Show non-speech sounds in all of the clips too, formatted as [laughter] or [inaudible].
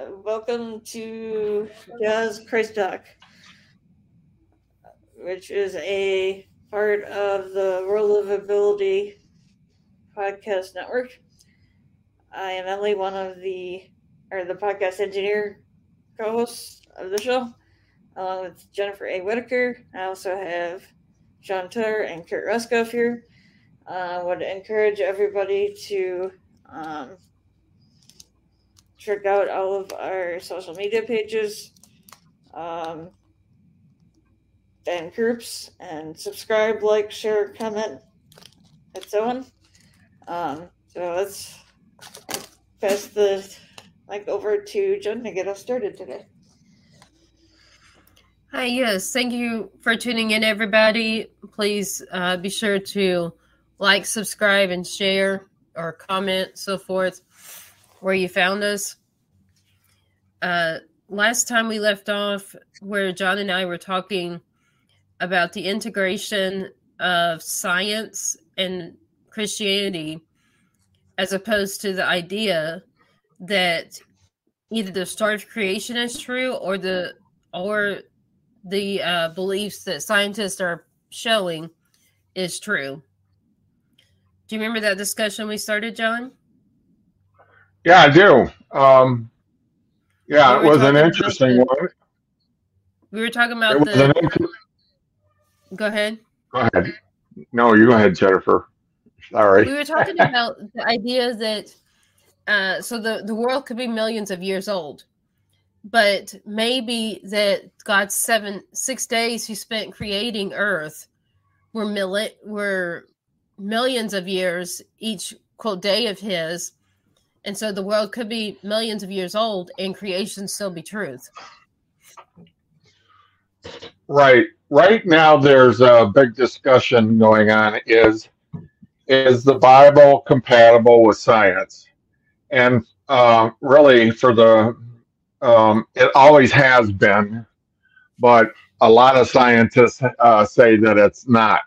Uh, welcome to JAW's Christ Talk, which is a part of the World of Ability podcast network. I am Emily, one of the or the podcast engineer co-hosts of the show, along with Jennifer A. Whitaker. I also have John Tutter and Kurt Roskopf here. Uh, I would encourage everybody to um, check out all of our social media pages um, and groups and subscribe, like, share, comment, and so on. Um, so let's pass the mic over to Jen to get us started today. Hi, yes. Thank you for tuning in, everybody. Please uh, be sure to like, subscribe, and share or comment, so forth, where you found us. Uh, last time we left off, where John and I were talking about the integration of science and Christianity, as opposed to the idea that either the start of creation is true or the or the uh, beliefs that scientists are showing is true. Do you remember that discussion we started, John? Yeah, I do. Um, yeah, we it was an interesting the, one. We were talking about the. Inter- go ahead. Go ahead. No, you go ahead, Jennifer. Sorry. We were talking about the idea that uh, so the the world could be millions of years old, but maybe that God's seven six days He spent creating Earth were milli- were millions of years each quote day of His, and so the world could be millions of years old and creation still be truth. Right. Right now there's a big discussion going on is is the Bible compatible with science? And uh, really for the um, it always has been, but a lot of scientists uh, say that it's not.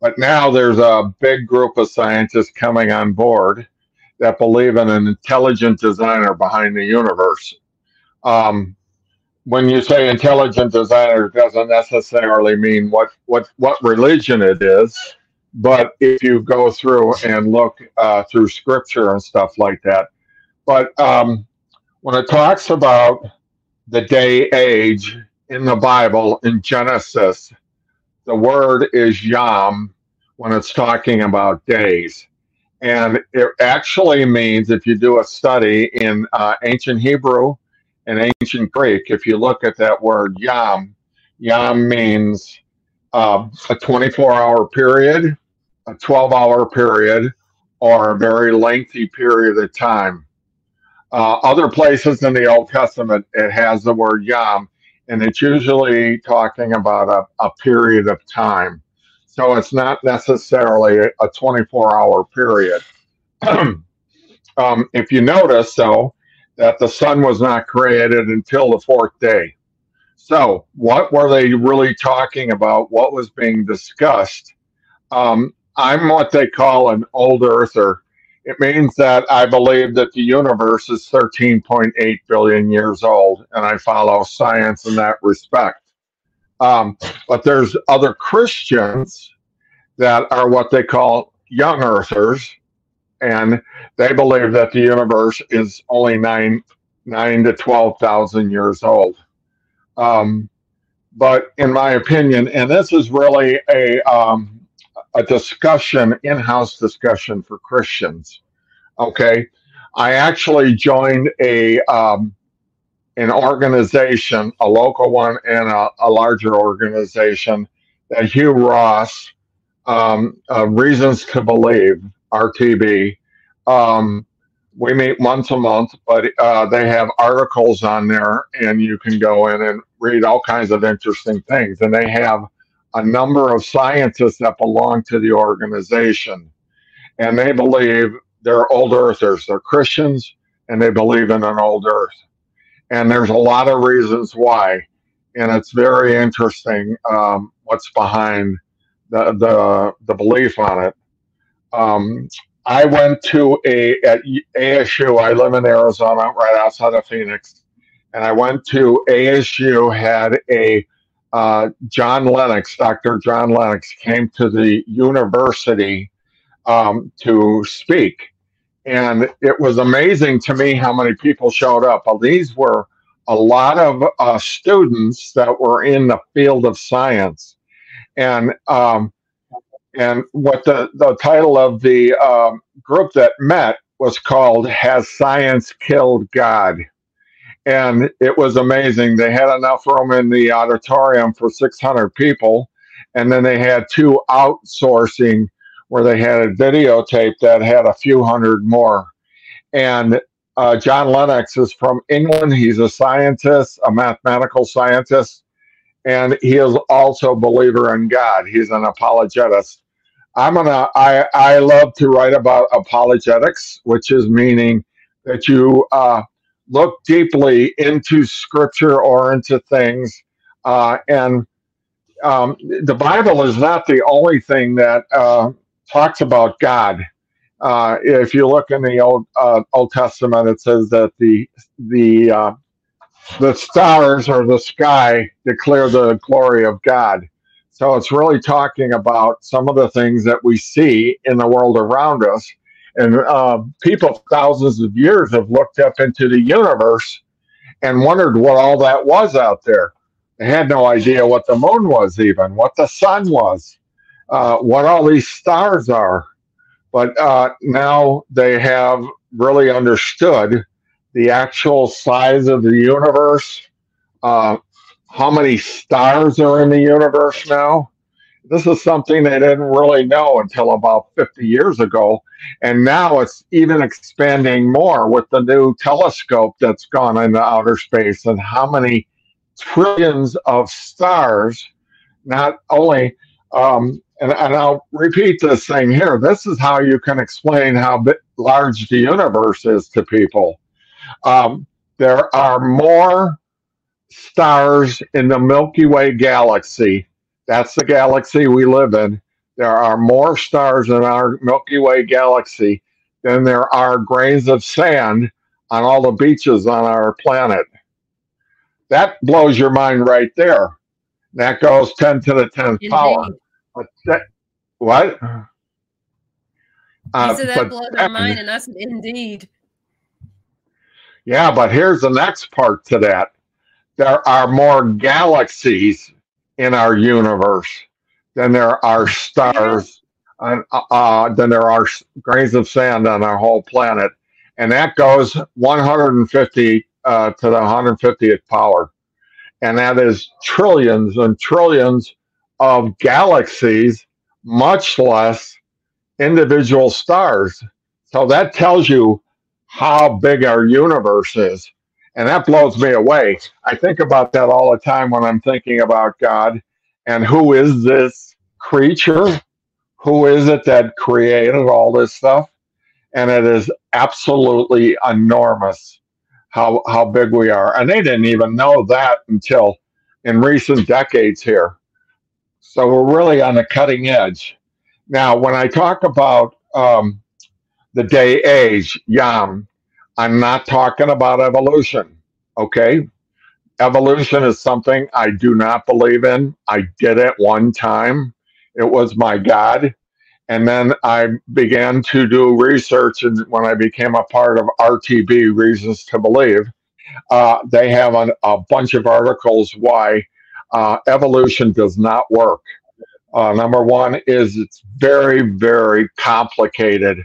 But now there's a big group of scientists coming on board that believe in an intelligent designer behind the universe. Um, when you say intelligent designer, it doesn't necessarily mean what, what, what religion it is. But if you go through and look uh, through scripture and stuff like that, but um, when it talks about the day age in the Bible in Genesis, the word is yom when it's talking about days. And it actually means, if you do a study in uh, ancient Hebrew and ancient Greek, if you look at that word yam, yam means uh, a 24 hour period, a 12 hour period, or a very lengthy period of time. Uh, other places in the Old Testament, it has the word yam, and it's usually talking about a, a period of time. So it's not necessarily a 24 hour period. [clears throat] um, if you notice, though, that the sun was not created until the fourth day. So, what were they really talking about? What was being discussed? Um, I'm what they call an old earther. It means that I believe that the universe is 13.8 billion years old, and I follow science in that respect. Um, but there's other Christians that are what they call young earthers, and they believe that the universe is only nine nine to twelve thousand years old. Um, but in my opinion, and this is really a um, a discussion, in-house discussion for Christians. Okay, I actually joined a um, an organization, a local one and a, a larger organization that Hugh Ross, um, uh, Reasons to Believe, RTB. Um, we meet once a month, but uh, they have articles on there, and you can go in and read all kinds of interesting things. And they have a number of scientists that belong to the organization, and they believe they're old earthers. They're Christians, and they believe in an old earth. And there's a lot of reasons why, and it's very interesting um, what's behind the, the the belief on it. Um, I went to a at ASU. I live in Arizona, right outside of Phoenix, and I went to ASU, had a uh, John Lennox, Dr. John Lennox, came to the university um, to speak. And it was amazing to me how many people showed up. Well, these were a lot of uh, students that were in the field of science. And um, and what the, the title of the um, group that met was called Has Science Killed God? And it was amazing. They had enough room in the auditorium for 600 people. And then they had two outsourcing where they had a videotape that had a few hundred more. And uh, John Lennox is from England. He's a scientist, a mathematical scientist, and he is also a believer in God. He's an apologetist. I'm gonna. I I love to write about apologetics, which is meaning that you uh, look deeply into Scripture or into things, uh, and um, the Bible is not the only thing that uh, talks about God. Uh, if you look in the Old uh, Old Testament, it says that the the uh, the stars or the sky declare the glory of God. So it's really talking about some of the things that we see in the world around us. And uh, people thousands of years have looked up into the universe and wondered what all that was out there. They had no idea what the moon was, even what the sun was, uh, what all these stars are. But uh, now they have really understood the actual size of the universe, uh, how many stars are in the universe now. This is something they didn't really know until about 50 years ago. And now it's even expanding more with the new telescope that's gone into outer space and how many trillions of stars, not only, um, and, and I'll repeat this thing here this is how you can explain how large the universe is to people. Um, there are more stars in the Milky Way galaxy. That's the galaxy we live in. There are more stars in our Milky Way galaxy than there are grains of sand on all the beaches on our planet. That blows your mind right there. That goes 10 to the 10th Indeed. power. But that, what? Uh, so that blows our mind, and that's indeed. Yeah, but here's the next part to that there are more galaxies in our universe than there are stars, uh, uh, than there are grains of sand on our whole planet. And that goes 150 uh, to the 150th power. And that is trillions and trillions of galaxies, much less individual stars. So that tells you how big our universe is. And that blows me away. I think about that all the time when I'm thinking about God and who is this creature? Who is it that created all this stuff? And it is absolutely enormous how how big we are. And they didn't even know that until in recent decades here. So we're really on the cutting edge. Now, when I talk about um, the day age, Yam, I'm not talking about evolution. Okay. Evolution is something I do not believe in. I did it one time, it was my God. And then I began to do research, and when I became a part of RTB, Reasons to Believe, uh, they have an, a bunch of articles why uh, evolution does not work. Uh, number one is it's very, very complicated.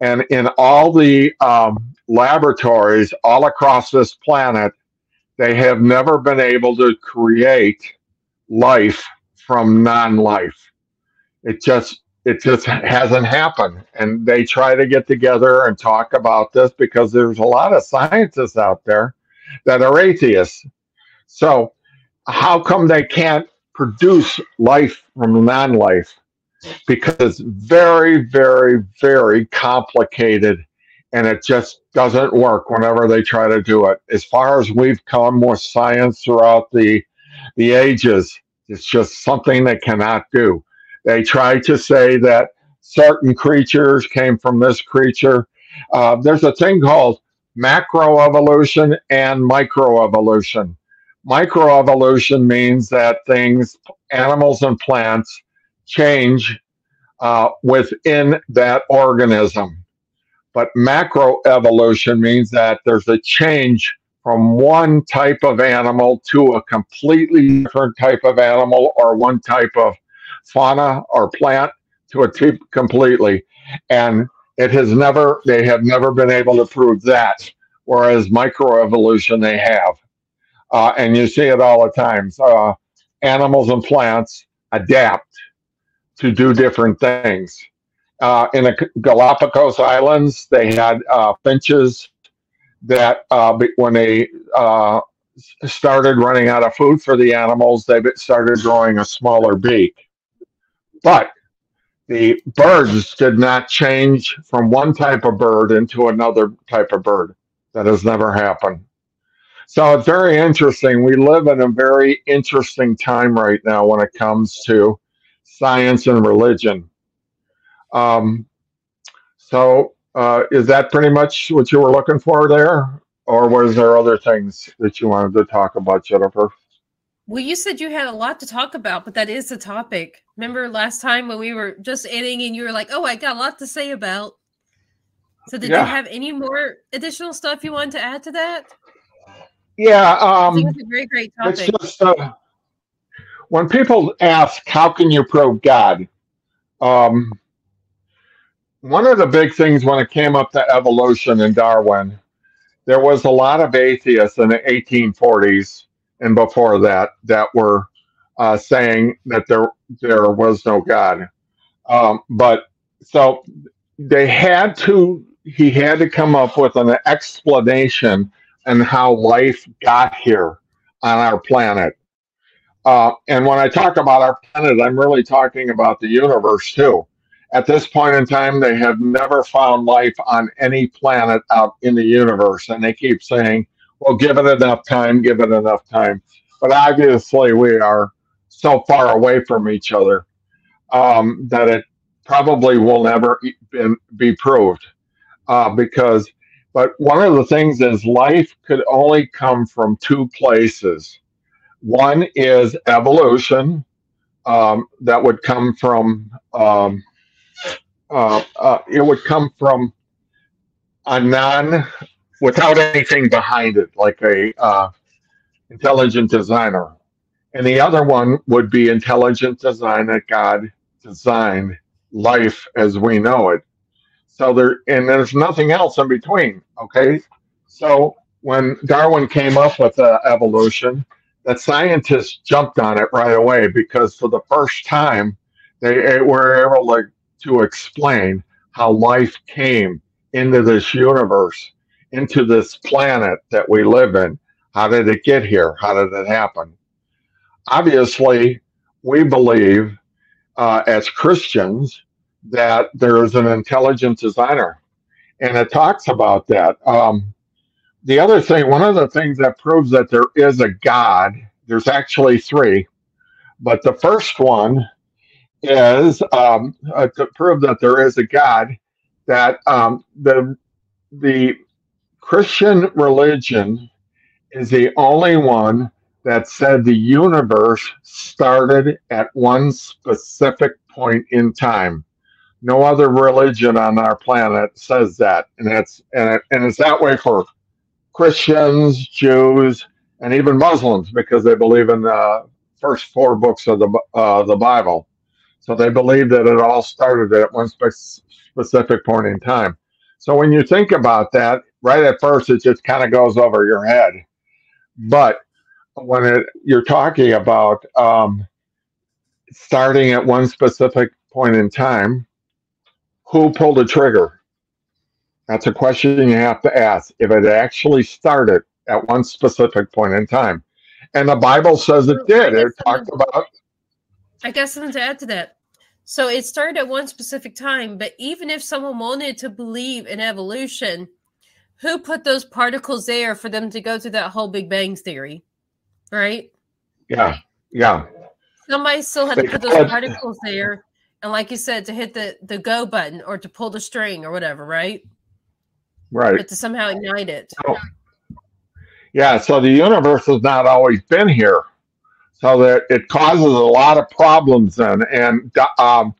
And in all the um, laboratories all across this planet, they have never been able to create life from non-life. It just it just hasn't happened. And they try to get together and talk about this because there's a lot of scientists out there that are atheists. So how come they can't produce life from non-life? Because it's very, very, very complicated and it just doesn't work whenever they try to do it. As far as we've come with science throughout the the ages, it's just something they cannot do. They try to say that certain creatures came from this creature. Uh, there's a thing called macroevolution and microevolution. Microevolution means that things, animals and plants, change uh, within that organism. But macroevolution means that there's a change from one type of animal to a completely different type of animal or one type of fauna or plant to a type completely. And it has never, they have never been able to prove that. Whereas microevolution, they have. Uh, and you see it all the time. Uh, animals and plants adapt to do different things. Uh, in the Galapagos Islands, they had uh, finches that uh, when they uh, started running out of food for the animals, they started growing a smaller beak. But the birds did not change from one type of bird into another type of bird. That has never happened. So it's very interesting. We live in a very interesting time right now when it comes to science and religion. Um, so uh, is that pretty much what you were looking for there? Or was there other things that you wanted to talk about, Jennifer? Well, you said you had a lot to talk about, but that is the topic. Remember last time when we were just ending and you were like, oh, I got a lot to say about. So, did yeah. you have any more additional stuff you wanted to add to that? Yeah. Um, it's a great, great topic. It's just, uh, when people ask, how can you prove God? Um, one of the big things when it came up to evolution and Darwin, there was a lot of atheists in the 1840s and before that that were uh, saying that there there was no God. Um, but so they had to he had to come up with an explanation on how life got here on our planet. Uh, and when I talk about our planet, I'm really talking about the universe too. At this point in time, they have never found life on any planet out in the universe. And they keep saying, well, give it enough time, give it enough time. But obviously, we are so far away from each other um, that it probably will never be, be proved. Uh, because, but one of the things is life could only come from two places. One is evolution, um, that would come from um, uh, uh, it would come from a non without anything behind it, like a uh, intelligent designer. And the other one would be intelligent design that God designed life as we know it. So there, and there's nothing else in between. Okay. So when Darwin came up with uh, evolution, the scientists jumped on it right away because for the first time they were able to to explain how life came into this universe, into this planet that we live in. How did it get here? How did it happen? Obviously, we believe uh, as Christians that there is an intelligent designer, and it talks about that. Um, the other thing, one of the things that proves that there is a God, there's actually three, but the first one is um, uh, to prove that there is a God, that um, the the Christian religion is the only one that said the universe started at one specific point in time. No other religion on our planet says that, and it's and, it, and it's that way for Christians, Jews, and even Muslims because they believe in the first four books of the uh, the Bible. So they believe that it all started at one spe- specific point in time. So when you think about that, right at first, it just kind of goes over your head. But when it, you're talking about um, starting at one specific point in time, who pulled the trigger? That's a question you have to ask. If it actually started at one specific point in time, and the Bible says it did. It talked about. I guess something to add to that. So it started at one specific time, but even if someone wanted to believe in evolution, who put those particles there for them to go through that whole Big Bang theory? Right? Yeah. Yeah. Somebody still had to put those particles there. And like you said, to hit the, the go button or to pull the string or whatever, right? Right. but to somehow ignite it. Oh. Yeah, so the universe has not always been here. So that it causes a lot of problems then. And um,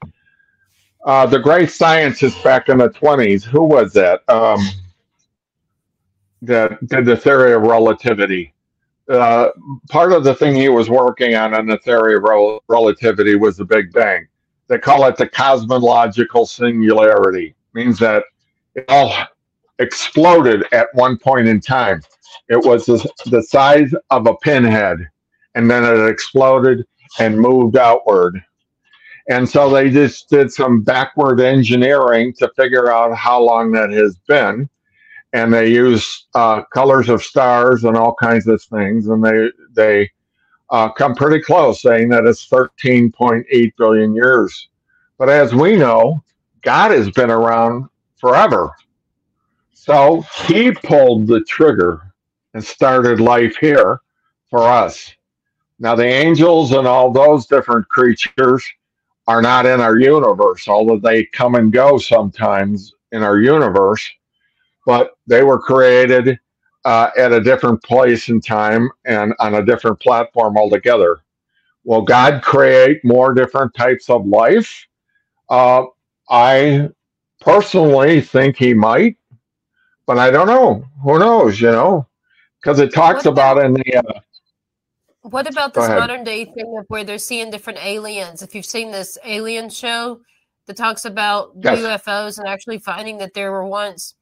uh, the great scientist back in the 20s, who was that? Um, that did the theory of relativity. Uh, part of the thing he was working on in the theory of rel- relativity was the Big Bang. They call it the cosmological singularity. means that it all exploded at one point in time. It was the, size of a pinhead, and then it exploded and moved outward. And so they just did some backward engineering to figure out how long that has been and they use uh, colors of stars and all kinds of things, and they they uh, come pretty close, saying that it's 13.8 billion years. But as we know, God has been around forever, so He pulled the trigger and started life here for us. Now the angels and all those different creatures are not in our universe, although they come and go sometimes in our universe but they were created uh, at a different place and time and on a different platform altogether. Will God create more different types of life? Uh, I personally think He might, but I don't know. Who knows? You know, because it talks what about in the. Uh, what about this modern day thing of where they're seeing different aliens? If you've seen this alien show that talks about yes. UFOs and actually finding that there were once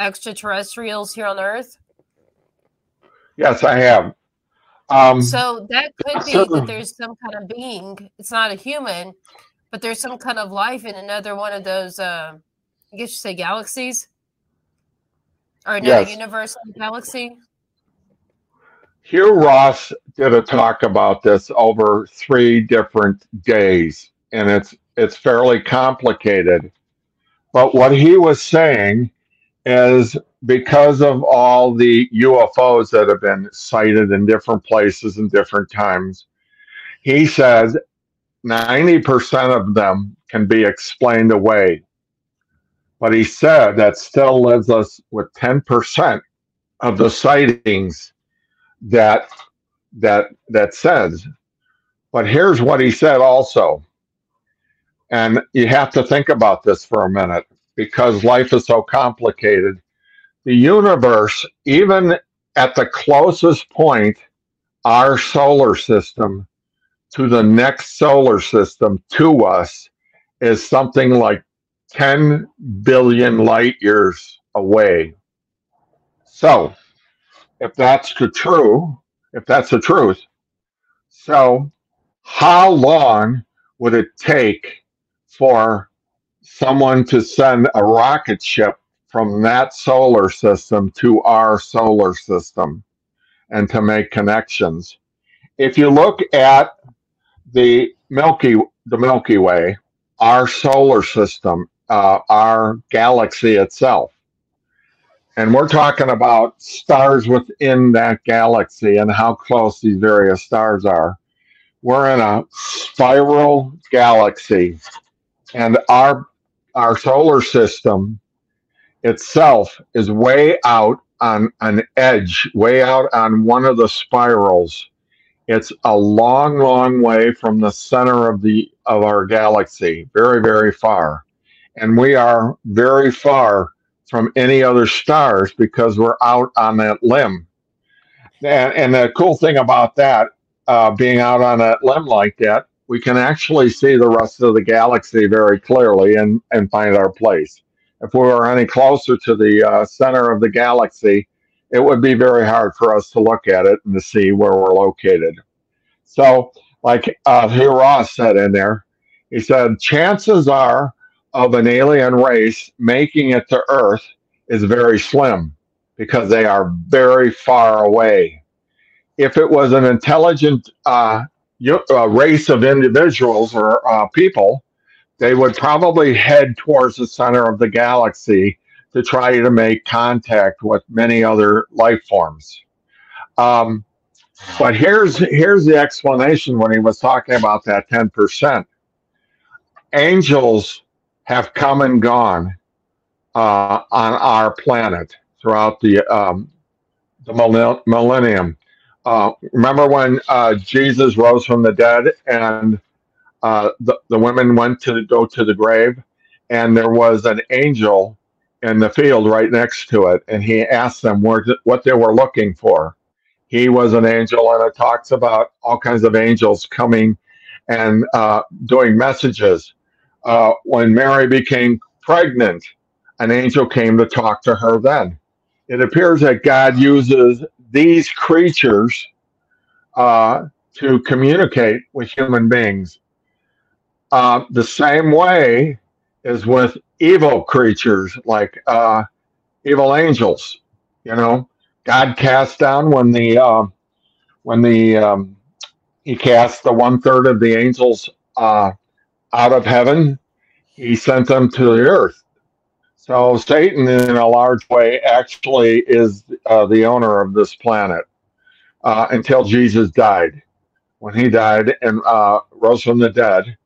extraterrestrials here on Earth? Yes, I have. Um, so that could be that there's some kind of being. It's not a human, but there's some kind of life in another one of those. Uh, I guess you say galaxies, or another yes. universe galaxy. Hugh Ross did a talk about this over three different days, and it's it's fairly complicated. But what he was saying is because of all the UFOs that have been sighted in different places and different times. He says 90% of them can be explained away. But he said that still leaves us with 10% of the sightings that that that says. But here's what he said also. And you have to think about this for a minute because life is so complicated. The universe, even at the closest point, our solar system to the next solar system to us is something like 10 billion light years away. So, if that's the true, if that's the truth, so how long would it take for someone to send a rocket ship from that solar system to our solar system and to make connections. If you look at the Milky the Milky Way, our solar system, uh, our galaxy itself, and we're talking about stars within that galaxy and how close these various stars are. We're in a spiral galaxy, and our our solar system itself is way out on an edge, way out on one of the spirals. It's a long, long way from the center of the of our galaxy, very, very far. And we are very far from any other stars because we're out on that limb. And, and the cool thing about that, uh, being out on that limb like that, we can actually see the rest of the galaxy very clearly and, and find our place. If we were any closer to the uh, center of the galaxy, it would be very hard for us to look at it and to see where we're located. So, like uh, Hugh Ross said in there, he said, chances are of an alien race making it to Earth is very slim because they are very far away. If it was an intelligent uh, a race of individuals or uh, people, they would probably head towards the center of the galaxy to try to make contact with many other life forms. Um, but here's here's the explanation when he was talking about that 10%. Angels have come and gone, uh, on our planet throughout the um, the millennium. Uh, remember when uh, Jesus rose from the dead and uh, the, the women went to go to the grave, and there was an angel in the field right next to it, and he asked them where, what they were looking for. He was an angel, and it talks about all kinds of angels coming and uh, doing messages. Uh, when Mary became pregnant, an angel came to talk to her then. It appears that God uses these creatures uh, to communicate with human beings. Uh, the same way is with evil creatures like uh, evil angels. You know, God cast down when the uh, when the um, he cast the one third of the angels uh, out of heaven. He sent them to the earth. So Satan, in a large way, actually is uh, the owner of this planet uh, until Jesus died. When he died and uh, rose from the dead,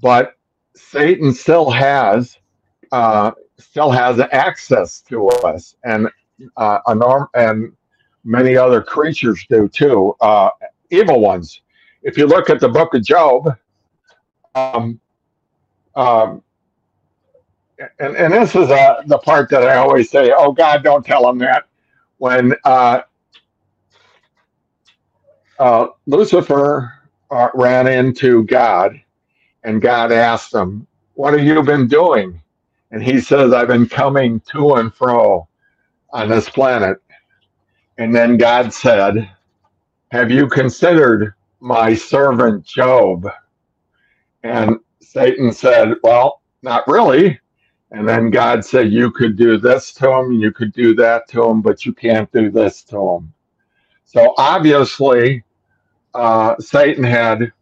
but Satan still has uh, still has access to us, and uh, norm and many other creatures do too, uh, evil ones. If you look at the book of Job, um, um, and, and this is uh, the part that I always say, oh God, don't tell him that. When uh, uh, Lucifer uh, ran into God, and God asked him, What have you been doing? And he says, I've been coming to and fro on this planet. And then God said, Have you considered my servant Job? And Satan said, Well, not really. And then God said, You could do this to him, you could do that to him, but you can't do this to him. So obviously, uh, Satan had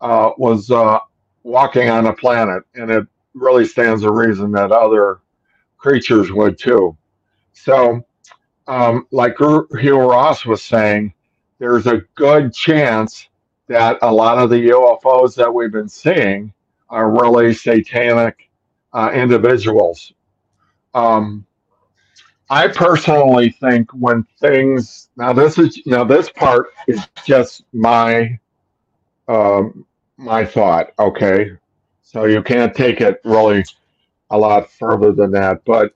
uh, was uh, walking on a planet, and it really stands to reason that other creatures would too. So, um, like Hugh Ross was saying, there's a good chance that a lot of the UFOs that we've been seeing are really satanic uh, individuals. Um, I personally think when things now this is now this part is just my um, my thought. Okay, so you can't take it really a lot further than that. But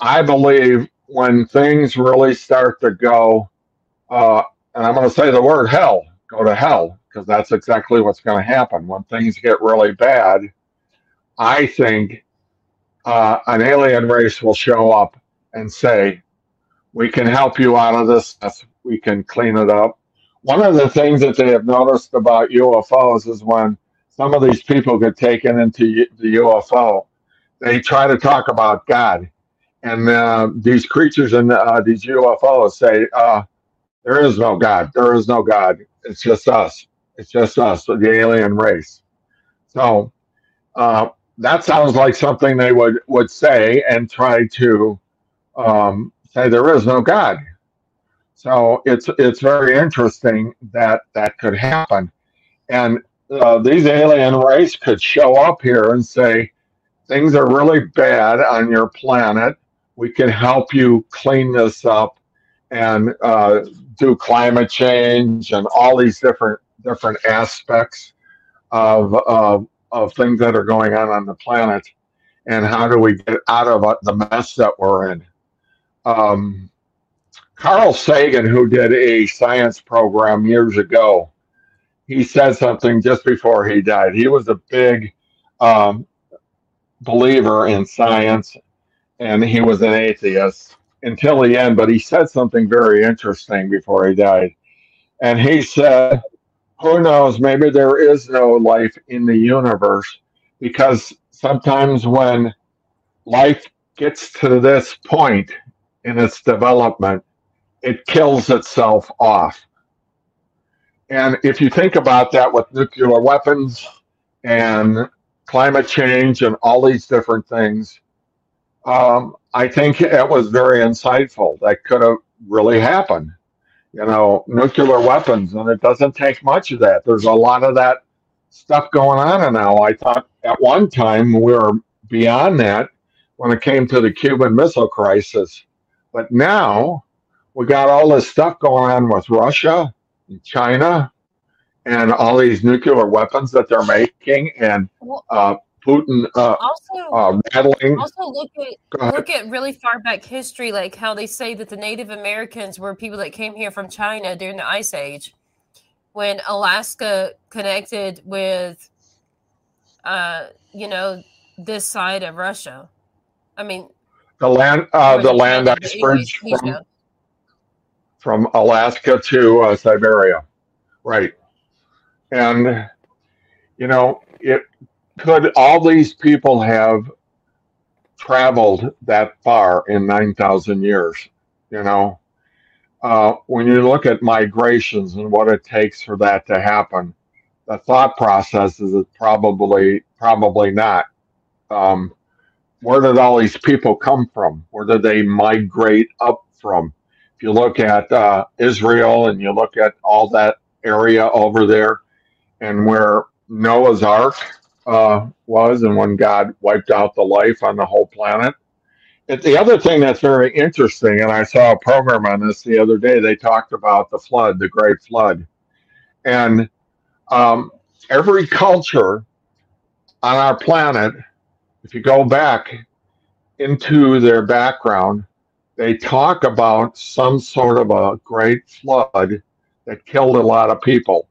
I believe when things really start to go, uh, and I'm going to say the word hell, go to hell, because that's exactly what's going to happen. When things get really bad, I think uh, an alien race will show up and say, We can help you out of this. We can clean it up. One of the things that they have noticed about UFOs is when some of these people get taken into the UFO. They try to talk about God, and uh, these creatures and uh, these UFOs say, uh, "There is no God. There is no God. It's just us. It's just us, the alien race." So uh, that sounds like something they would would say and try to um, say there is no God. So it's it's very interesting that that could happen, and uh, these alien race could show up here and say, things are really bad on your planet. We can help you clean this up and uh, do climate change and all these different different aspects of, of of things that are going on on the planet. And how do we get out of uh, the mess that we're in? Um, Carl Sagan, who did a science program years ago, he said something just before he died. He was a big um, believer in science, and he was an atheist until the end. But he said something very interesting before he died, and he said, "Who knows? Maybe there is no life in the universe, because sometimes when life gets to this point in its development, it kills itself off." And if you think about that with nuclear weapons and climate change and all these different things, um, I think it was very insightful. That could have really happened. You know, nuclear weapons, and it doesn't take much of that. There's a lot of that stuff going on now. I thought at one time we were beyond that, when it came to the Cuban Missile Crisis. But now we got all this stuff going on with Russia and China and all these nuclear weapons that they're making and uh, Putin uh, also uh, rattling. Also, look at look at really far back history, like how they say that the Native Americans were people that came here from China during the Ice Age, when Alaska connected with, uh, you know, this side of Russia. I mean, the land, uh, the land ice bridge from, from Alaska to uh, Siberia, right? And you know, it could all these people have traveled that far in 9,000 years? You know, uh, when you look at migrations and what it takes for that to happen, the thought process is probably probably not. Um, where did all these people come from? Where did they migrate up from? If you look at uh, Israel and you look at all that area over there, and where Noah's Ark uh, was and when God wiped out the life on the whole planet. The other thing that's very interesting, and I saw a program on this the other day, they talked about the flood, the Great Flood. And um, every culture on our planet, if you go back into their background, they talk about some sort of a great flood that killed a lot of people.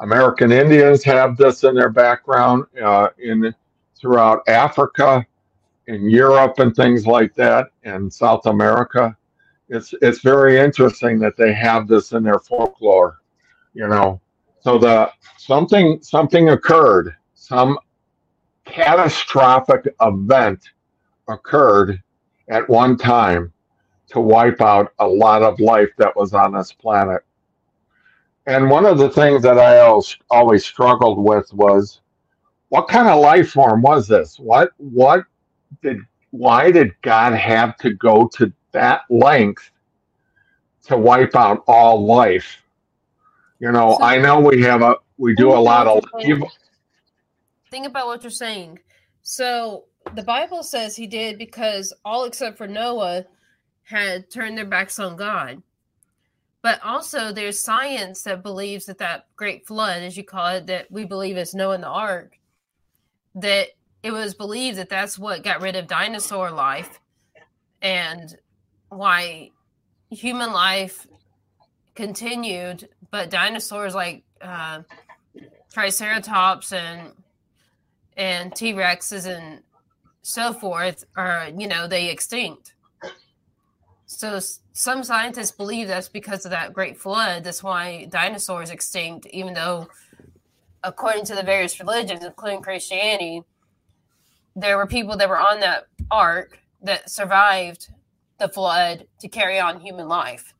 American Indians have this in their background uh, in throughout Africa, in Europe, and things like that, and South America. It's it's very interesting that they have this in their folklore, you know. So the something something occurred, some catastrophic event occurred at one time to wipe out a lot of life that was on this planet. And one of the things that I always, always struggled with was what kind of life form was this? What what did why did God have to go to that length to wipe out all life? You know, so, I know we have a we do a lot of evil. Think about what you're saying. So the Bible says he did because all except for Noah had turned their backs on God. But also, there's science that believes that that great flood, as you call it, that we believe is Noah and the Ark, that it was believed that that's what got rid of dinosaur life and why human life continued, but dinosaurs like uh, Triceratops and and T Rexes and so forth are, you know, they extinct. So some scientists believe that's because of that great flood. That's why dinosaurs extinct, even though, according to the various religions, including Christianity, there were people that were on that ark that survived the flood to carry on human life.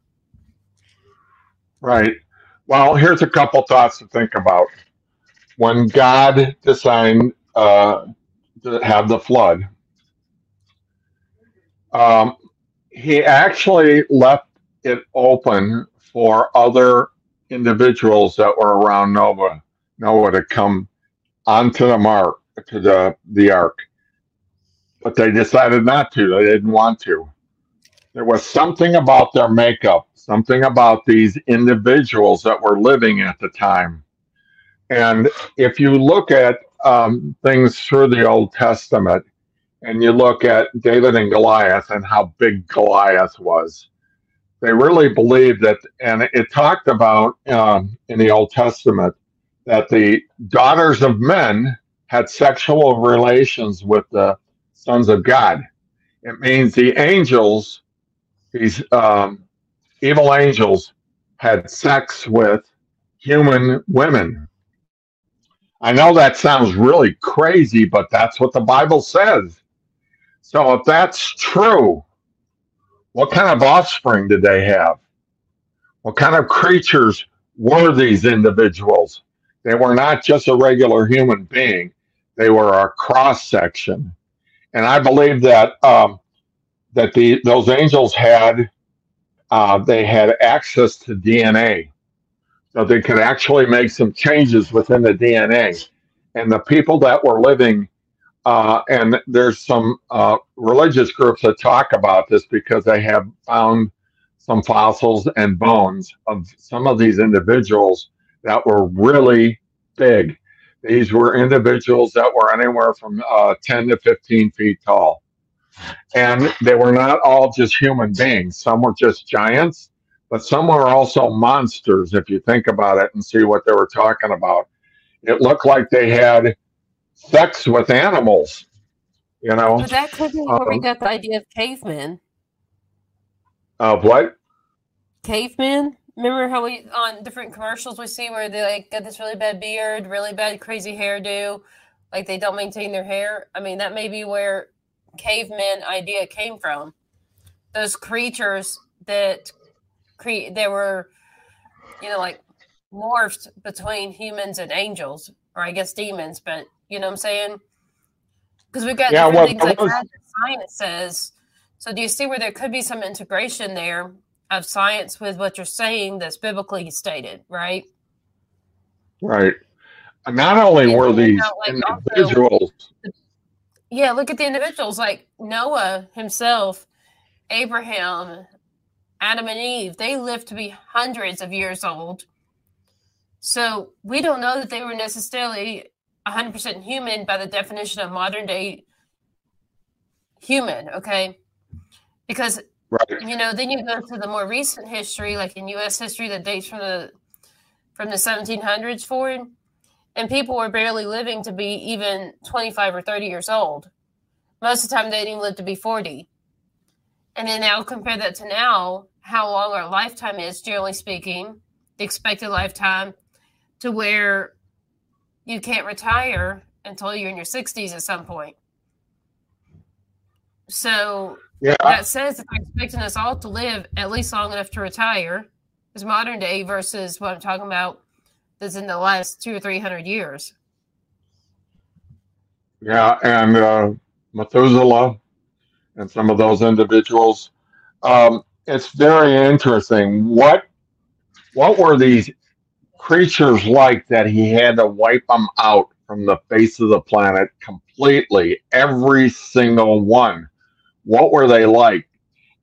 Right. Well, here's a couple thoughts to think about. When God designed uh, to have the flood, um, he actually left it open for other individuals that were around Noah Noah to come onto the mark to the the ark. But they decided not to. They didn't want to. There was something about their makeup, something about these individuals that were living at the time. And if you look at um, things through the Old Testament, and you look at David and Goliath and how big Goliath was, they really believed that, and it talked about um, in the Old Testament that the daughters of men had sexual relations with the sons of God. It means the angels, these um, evil angels, had sex with human women. I know that sounds really crazy, but that's what the Bible says. So if that's true, what kind of offspring did they have? What kind of creatures were these individuals? They were not just a regular human being, they were a cross section. And I believe that um, that the those angels had uh, they had access to DNA, so they could actually make some changes within the DNA. And the people that were living uh, and there's some uh, religious groups that talk about this because they have found some fossils and bones of some of these individuals that were really big. These were individuals that were anywhere from uh, 10 to 15 feet tall. And they were not all just human beings. Some were just giants, but some were also monsters, if you think about it and see what they were talking about. It looked like they had sex with animals, you know. But that could be where um, we got the idea of cavemen. Of what? Cavemen? Remember how we on different commercials we see where they like got this really bad beard, really bad crazy hairdo, like they don't maintain their hair. I mean, that may be where caveman idea came from. Those creatures that create they were, you know, like morphed between humans and angels, or I guess demons, but you know what I'm saying? Because we've got yeah, well, things like that science says. So do you see where there could be some integration there of science with what you're saying that's biblically stated, right? Right. Not only and were these like individuals. Also, yeah, look at the individuals like Noah himself, Abraham, Adam and Eve. They lived to be hundreds of years old. So we don't know that they were necessarily 100% human by the definition of modern day human, okay? Because Right. You know, then you go to the more recent history, like in U.S. history that dates from the from the 1700s forward, and people were barely living to be even 25 or 30 years old. Most of the time, they didn't even live to be 40. And then now compare that to now, how long our lifetime is, generally speaking, the expected lifetime, to where you can't retire until you're in your 60s at some point. So yeah. That says that they're expecting us all to live at least long enough to retire is modern day versus what I'm talking about that's in the last two or three hundred years. Yeah, and uh, Methuselah and some of those individuals. Um, it's very interesting. What what were these creatures like that he had to wipe them out from the face of the planet completely? Every single one what were they like?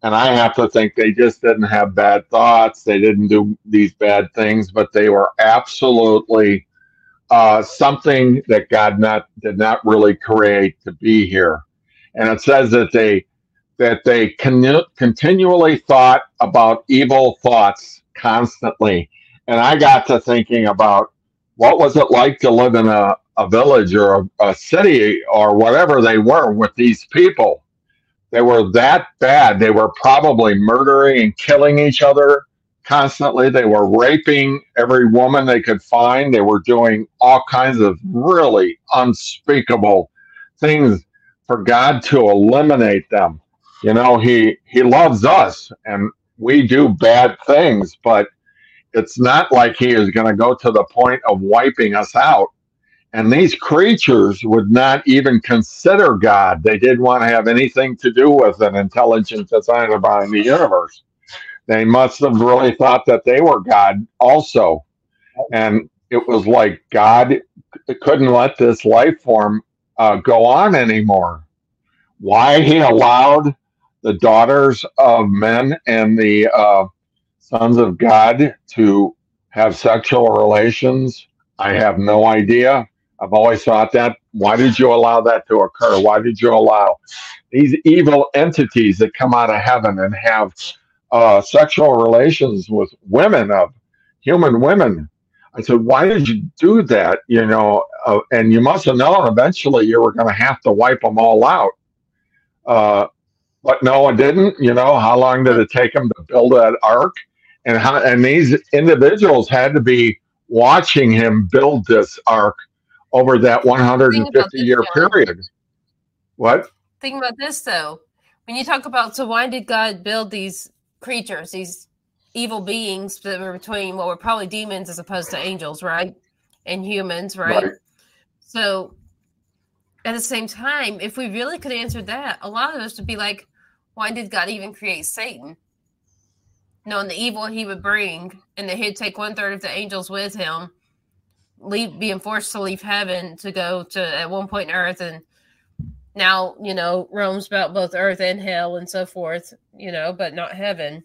And I have to think they just didn't have bad thoughts. They didn't do these bad things, but they were absolutely uh, something that God not did not really create to be here. And it says that they that they con- continually thought about evil thoughts constantly. And I got to thinking about what was it like to live in a, a village or a, a city or whatever they were with these people they were that bad. They were probably murdering and killing each other constantly. They were raping every woman they could find. They were doing all kinds of really unspeakable things for God to eliminate them. You know, he he loves us and we do bad things, but it's not like he is going to go to the point of wiping us out. And these creatures would not even consider God. They didn't want to have anything to do with an intelligent designer behind the universe. They must have really thought that they were God also. And it was like God couldn't let this life form uh, go on anymore. Why he allowed the daughters of men and the uh, sons of God to have sexual relations, I have no idea. I've always thought that. Why did you allow that to occur? Why did you allow these evil entities that come out of heaven and have uh, sexual relations with women of human women? I said, why did you do that? You know, uh, and you must have known eventually you were going to have to wipe them all out. Uh, but no one didn't. You know, how long did it take them to build that ark? And how, and these individuals had to be watching him build this ark over that 150 year period. What? Think about this though. When you talk about so why did God build these creatures, these evil beings that were between what were probably demons as opposed to angels, right? And humans, right? right. So at the same time, if we really could answer that, a lot of us would be like, why did God even create Satan? Knowing the evil he would bring, and that he'd take one third of the angels with him leave being forced to leave heaven to go to at one point in earth and now, you know, roams about both earth and hell and so forth, you know, but not heaven,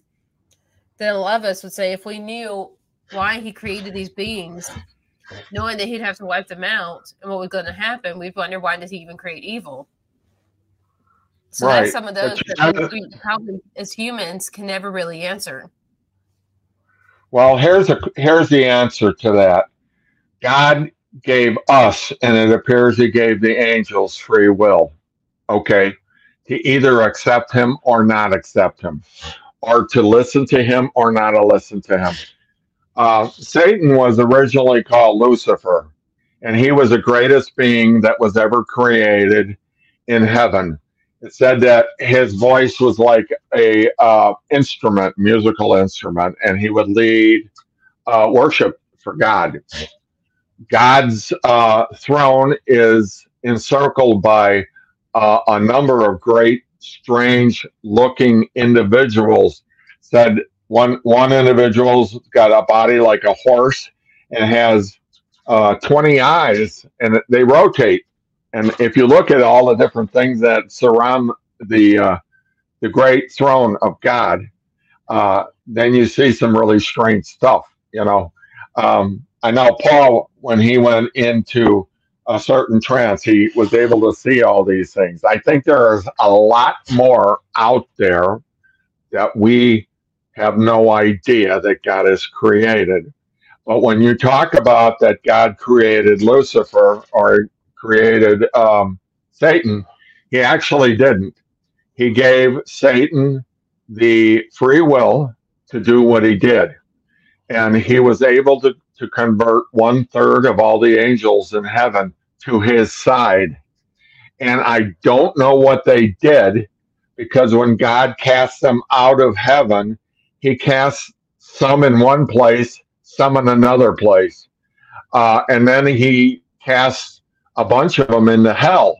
then a lot of us would say if we knew why he created these beings, knowing that he'd have to wipe them out and what was going to happen, we'd wonder why did he even create evil? So Right. that's some of those that we, we probably as humans can never really answer. Well, here's a here's the answer to that. God gave us, and it appears He gave the angels free will. Okay, to either accept Him or not accept Him, or to listen to Him or not to listen to Him. Uh, Satan was originally called Lucifer, and he was the greatest being that was ever created in heaven. It said that his voice was like a uh, instrument, musical instrument, and he would lead uh, worship for God. God's uh, throne is encircled by uh, a number of great, strange-looking individuals. Said one one individual's got a body like a horse and has uh, 20 eyes, and they rotate. And if you look at all the different things that surround the uh, the great throne of God, uh, then you see some really strange stuff. You know, um, I know Paul when he went into a certain trance, he was able to see all these things. I think there is a lot more out there that we have no idea that God has created. But when you talk about that God created Lucifer or created um, Satan, he actually didn't. He gave Satan the free will to do what he did. And he was able to, to convert one third of all the angels in heaven to his side. And I don't know what they did because when God cast them out of heaven, he cast some in one place, some in another place. Uh, and then he cast a bunch of them into hell.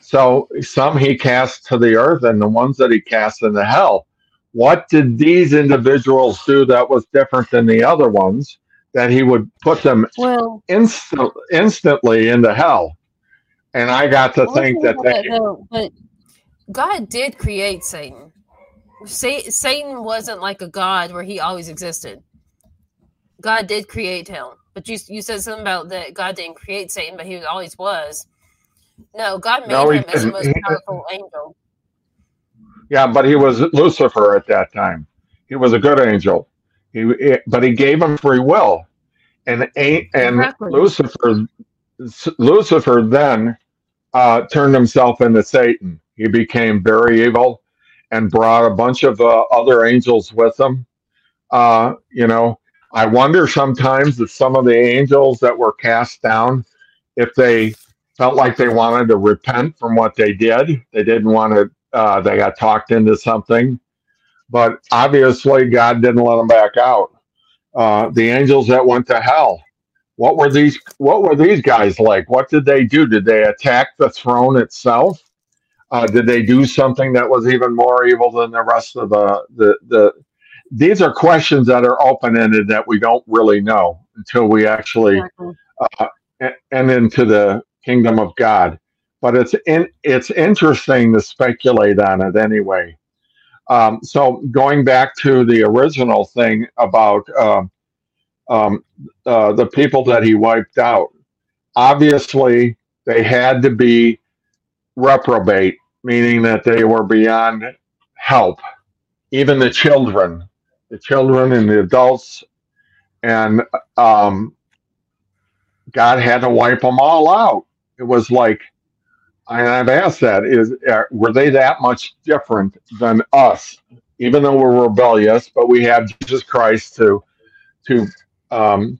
So some he cast to the earth, and the ones that he cast into hell. What did these individuals do that was different than the other ones that he would put them Well, instant, instantly into hell? And I got to think that they, but God did create Satan. Sa- Satan wasn't like a god where he always existed. God did create him, but you you said something about that God didn't create Satan, but he always was. No, God made No, he him as the most He- powerful angel. yeah, but he was Lucifer at that time. He was a good angel. He, but he gave him free will, and and Exactly. Lucifer, Lucifer then uh, turned himself into Satan. He became very evil, and brought a bunch of uh, other angels with him. Uh, you know, I wonder sometimes if some of the angels that were cast down, if they felt like they wanted to repent from what they did, they didn't want to. Uh, they got talked into something, but obviously God didn't let them back out. Uh, the angels that went to hell, what were these? What were these guys like? What did they do? Did they attack the throne itself? Uh, did they do something that was even more evil than the rest of the the the? These are questions that are open ended that we don't really know until we actually Exactly. and and into the kingdom of God. But it's in, it's interesting to speculate on it anyway. Um, so going back to the original thing about um, um, uh, the people that he wiped out, obviously they had to be reprobate, meaning that they were beyond help. Even the children, the children and the adults, and um, God had to wipe them all out. It was like, and I've asked that: is uh, were they that much different than us? Even though we're rebellious, but we have Jesus Christ to to um,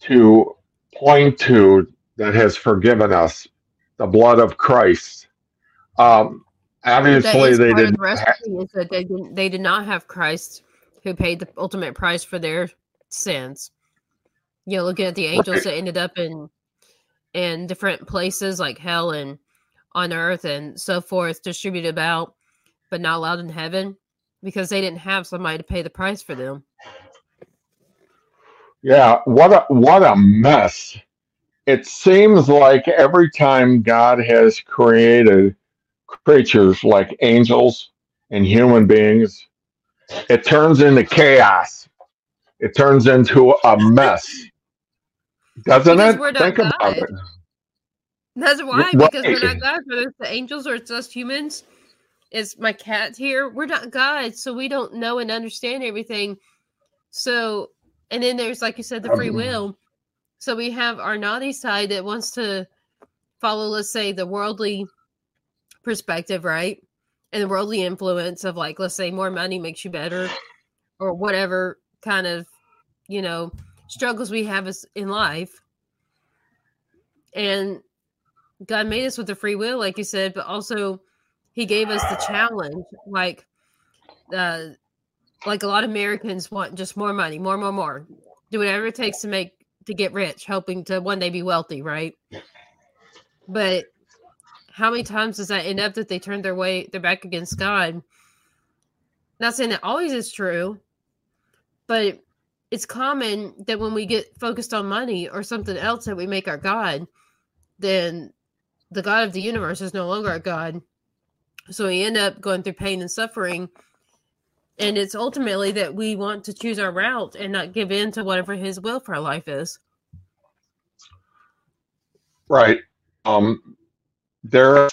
to point to that has forgiven us, the blood of Christ. Um, obviously, they didn't. the is that they didn't they did not have Christ who paid the ultimate price for their sins. You know, looking at the angels Right. that ended up in in different places like hell and on earth and so forth, distributed about, but not allowed in heaven because they didn't have somebody to pay the price for them. Yeah, what a what a mess it seems like every time God has created creatures like angels and human beings, it turns into chaos. It turns into a mess. [laughs] Doesn't Because it? Think about God. it. That's why, Right. because we're not God, whether it's the angels or it's us humans. It's my cat here. We're not God, so we don't know and understand everything. So, and then there's, like you said, the free Um, will. So we have our naughty side that wants to follow, let's say, the worldly perspective, right? And the worldly influence of, like, let's say, more money makes you better, or whatever kind of, you know, struggles we have as, in life. And God made us with the free will, like you said, but also He gave us the challenge. Like, uh, like a lot of Americans want just more money, more, more, more. Do whatever it takes to make to get rich, hoping to one day be wealthy, right? But how many times does that end up that they turn their way their back against God? Not saying that always is true, but it's common that when we get focused on money or something else that we make our God, then the God of the universe is no longer our God. So we end up going through pain and suffering. And it's ultimately that we want to choose our route and not give in to whatever his will for our life is. Right. Um, there's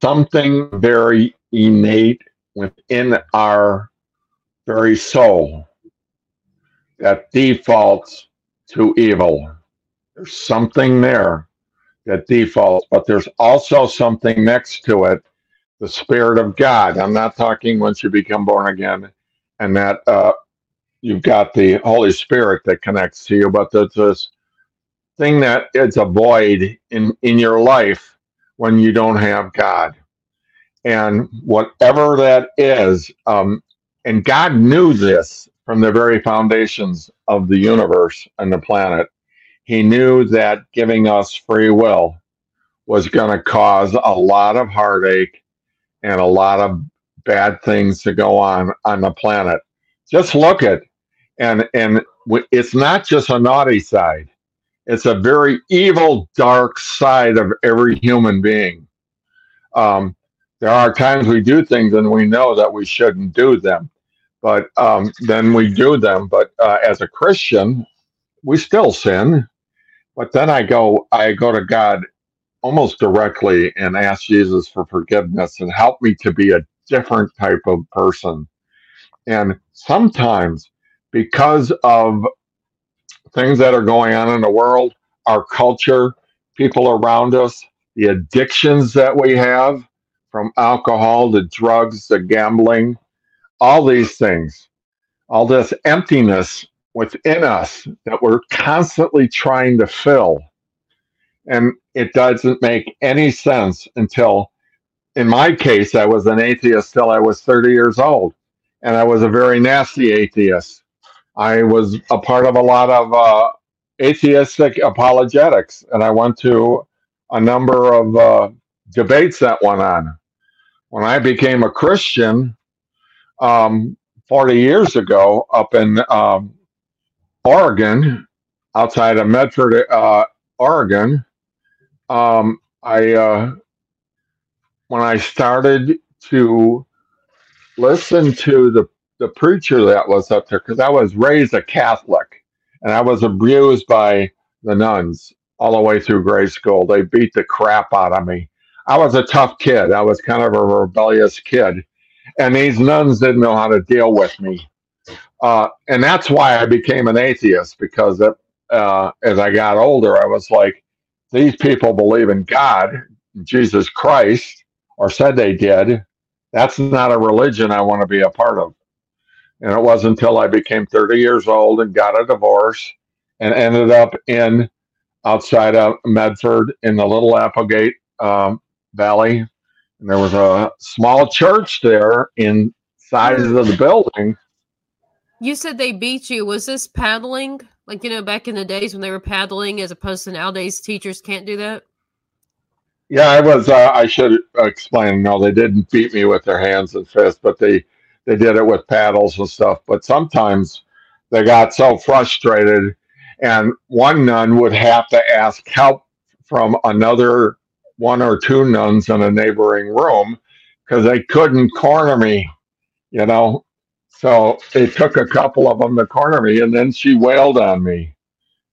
something very innate within our very soul that defaults to evil. There's something there that defaults, but there's also something next to it the Spirit of God. I'm not talking once you become born again and that uh, you've got the Holy Spirit that connects to you, but there's this thing that is a void in, in your life when you don't have God. And whatever that is, um, and God knew this from the very foundations of the universe and the planet. He knew that giving us free will was going to cause a lot of heartache and a lot of bad things to go on on the planet. Just look at and and it's not just a naughty side. It's a very evil, dark side of every human being. Um, there are times we do things and we know that we shouldn't do them, but um, then we do them. But uh, as a Christian, we still sin. But then I go, I go to God almost directly and ask Jesus for forgiveness and help me to be a different type of person. And sometimes, because of things that are going on in the world, our culture, people around us, the addictions that we have from alcohol to drugs to gambling, all these things, all this emptiness within us that we're constantly trying to fill. And it doesn't make any sense until, in my case, I was an atheist till I was 30 years old. And I was a very nasty atheist. I was a part of a lot of uh, atheistic apologetics, and I went to a number of uh, debates that went on. When I became a Christian um, 40 years ago up in um, Oregon, outside of Medford, uh, Oregon, um, I uh, when I started to listen to the the preacher that was up there because I was raised a Catholic and I was abused by the nuns all the way through grade school. They beat the crap out of me. I was a tough kid. I was kind of a rebellious kid, and these nuns didn't know how to deal with me. Uh, and that's why I became an atheist because it, uh, as I got older, I was like, these people believe in God, Jesus Christ, or said they did. That's not a religion I want to be a part of. And it wasn't until I became 30 years old and got a divorce and ended up in outside of Medford in the Little Applegate um, Valley. And there was a small church there in sizes of the building. You said they beat you. Was this paddling? Like, you know, back in the days when they were paddling as opposed to nowadays teachers can't do that? Yeah, I was. Uh, I should explain. No, they didn't beat me with their hands and fists, but they they did it with paddles and stuff. But sometimes they got so frustrated, and one nun would have to ask help from another one or two nuns in a neighboring room because they couldn't corner me, you know. So it took a couple of them to corner me, and then she wailed on me.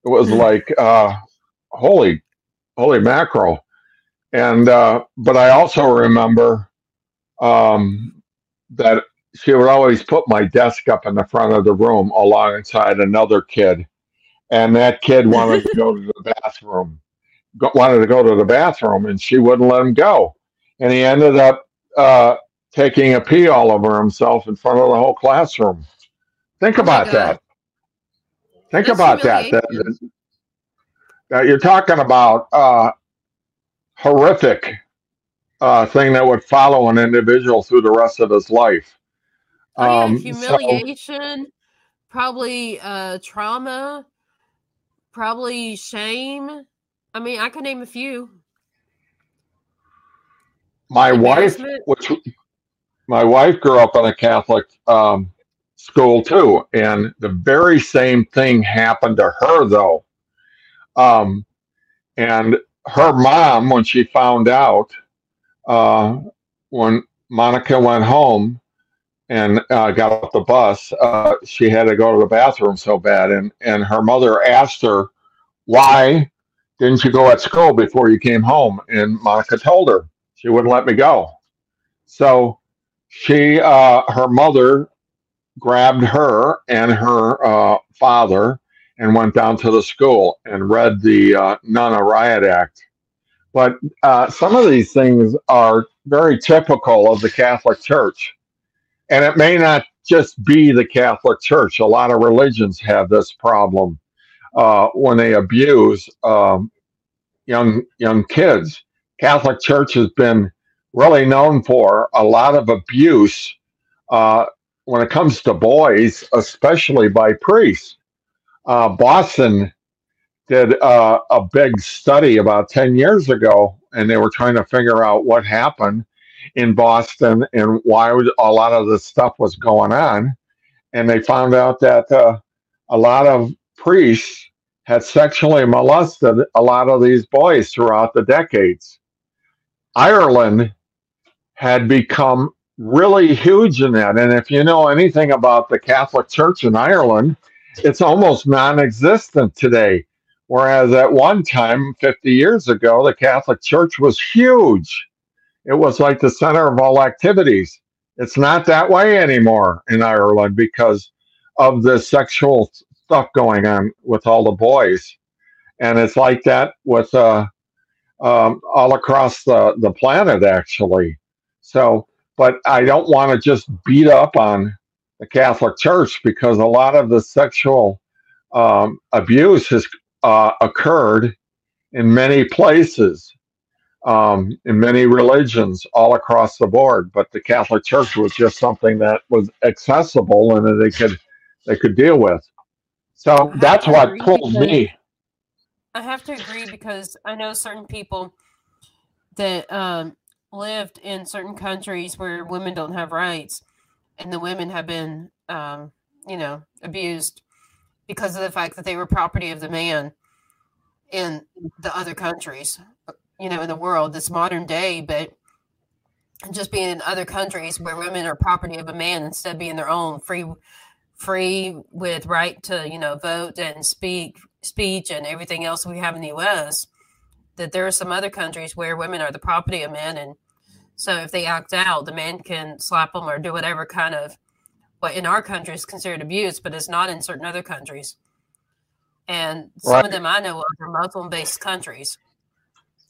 It was like, uh, holy, holy mackerel. And uh, but I also remember um, that she would always put my desk up in the front of the room alongside another kid, and that kid wanted to go to the [laughs] bathroom, go, wanted to go to the bathroom, and she wouldn't let him go, and he ended up uh, taking a pee all over himself in front of the whole classroom. Think Oh about God. that. Think That's about that. That, humiliation. that you're talking about uh, horrific uh, thing that would follow an individual through the rest of his life. Oh, yeah, Um, so- humiliation, probably uh, trauma, probably shame. I mean, I could name a few. my wife, which my wife grew up in a Catholic um, school too, and the very same thing happened to her though. Um, and her mom, when she found out, uh, when Monica went home and uh, got off the bus, uh, she had to go to the bathroom so bad, and and her mother asked her, "Why didn't you go at school before you came home?" And Monica told her she wouldn't let me go. So she, uh, her mother, grabbed her and her uh, father and went down to the school and read the uh, Nunna Riot Act. But uh, some of these things are very typical of the Catholic Church. And it may not just be the Catholic Church. A lot of religions have this problem uh, when they abuse um, young young kids. Catholic Church has been really known for a lot of abuse uh, when it comes to boys, especially by priests. Uh, Boston did uh, a big study about 10 years ago, and they were trying to figure out what happened in Boston and why a lot of this stuff was going on. And they found out that uh, a lot of priests had sexually molested a lot of these boys throughout the decades. Ireland had become really huge in that. And if you know anything about the Catholic Church in Ireland, it's almost non existent today. Whereas at one time, 50 years ago, the Catholic Church was huge. It was like the center of all activities. It's not that way anymore in Ireland because of the sexual stuff going on with all the boys. And it's like that with uh, um, all across the, the planet, actually. So, but I don't want to just beat up on the Catholic Church because a lot of the sexual um, abuse has uh, occurred in many places, um, in many religions, all across the board. But the Catholic Church was just something that was accessible and that they could they could deal with. So I that's what pulled me. I have to agree because I know certain people that um, lived in certain countries where women don't have rights, and the women have been, um, you know, abused because of the fact that they were property of the man in the other countries, you know, in the world. This modern day, but just being in other countries where women are property of a man instead of being their own free free with right to you know vote and speak speech and everything else we have in the US that there are some other countries where women are the property of men and so if they act out the man can slap them or do whatever kind of what in our country is considered abuse but it's not in certain other countries and some Right. of them I know of are Muslim based countries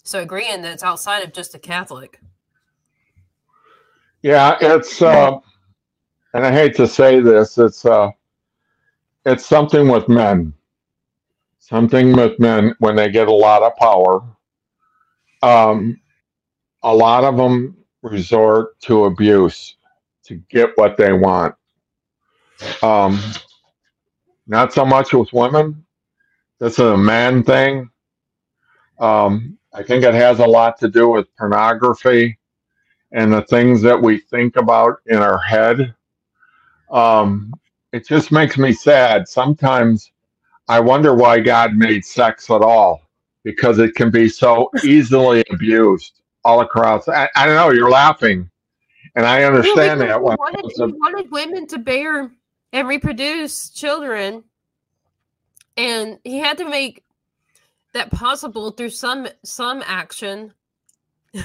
so agreeing that it's outside of just a Catholic Yeah, it's uh, and I hate to say this, it's uh, it's something with men. Something with men when they get a lot of power. Um, a lot of them resort to abuse to get what they want. Um, not so much with women. This is a man thing. Um, I think it has a lot to do with pornography and the things that we think about in our head. Um, it just makes me sad. Sometimes I wonder why God made sex at all because it can be so easily abused all across. I, I don't know. You're laughing, and I understand that. he wanted, he wanted women to bear and reproduce children, and he had to make that possible through some some action. [laughs]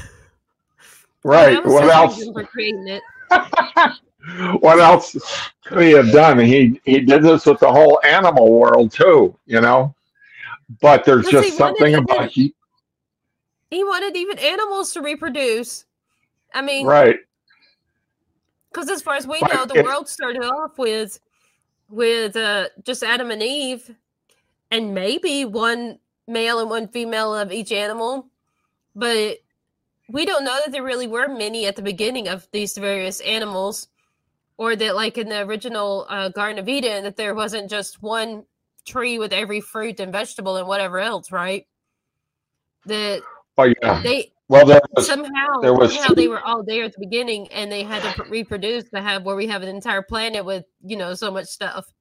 right? What else? for creating it. [laughs] what else could he have done? He he did this with the whole animal world too, you know. But there's just something the- about he, He wanted even animals to reproduce. I mean, right. Because as far as we But know, the it- world started off with with uh, just Adam and Eve, and maybe one male and one female of each animal. But we don't know that there really were many at the beginning of these various animals, or that, like in the original uh, Garden of Eden, that there wasn't just one tree with every fruit and vegetable and whatever else, right? That But yeah, they well, there was somehow there was somehow they were all there at the beginning and they had to reproduce to have where we have an entire planet with you know so much stuff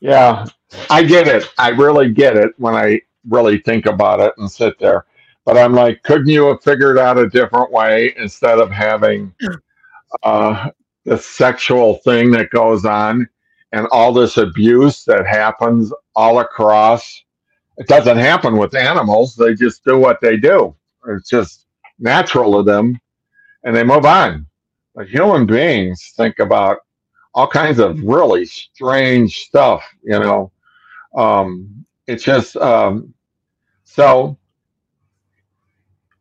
Yeah, I get it. I really get it when I really think about it and sit there. But I'm like, couldn't you have figured out a different way instead of having uh, the sexual thing that goes on and all this abuse that happens all across? It doesn't happen with animals. They just do what they do. It's just natural to them and they move on. But human beings think about all kinds of really strange stuff, you know. Um, it's just um, so.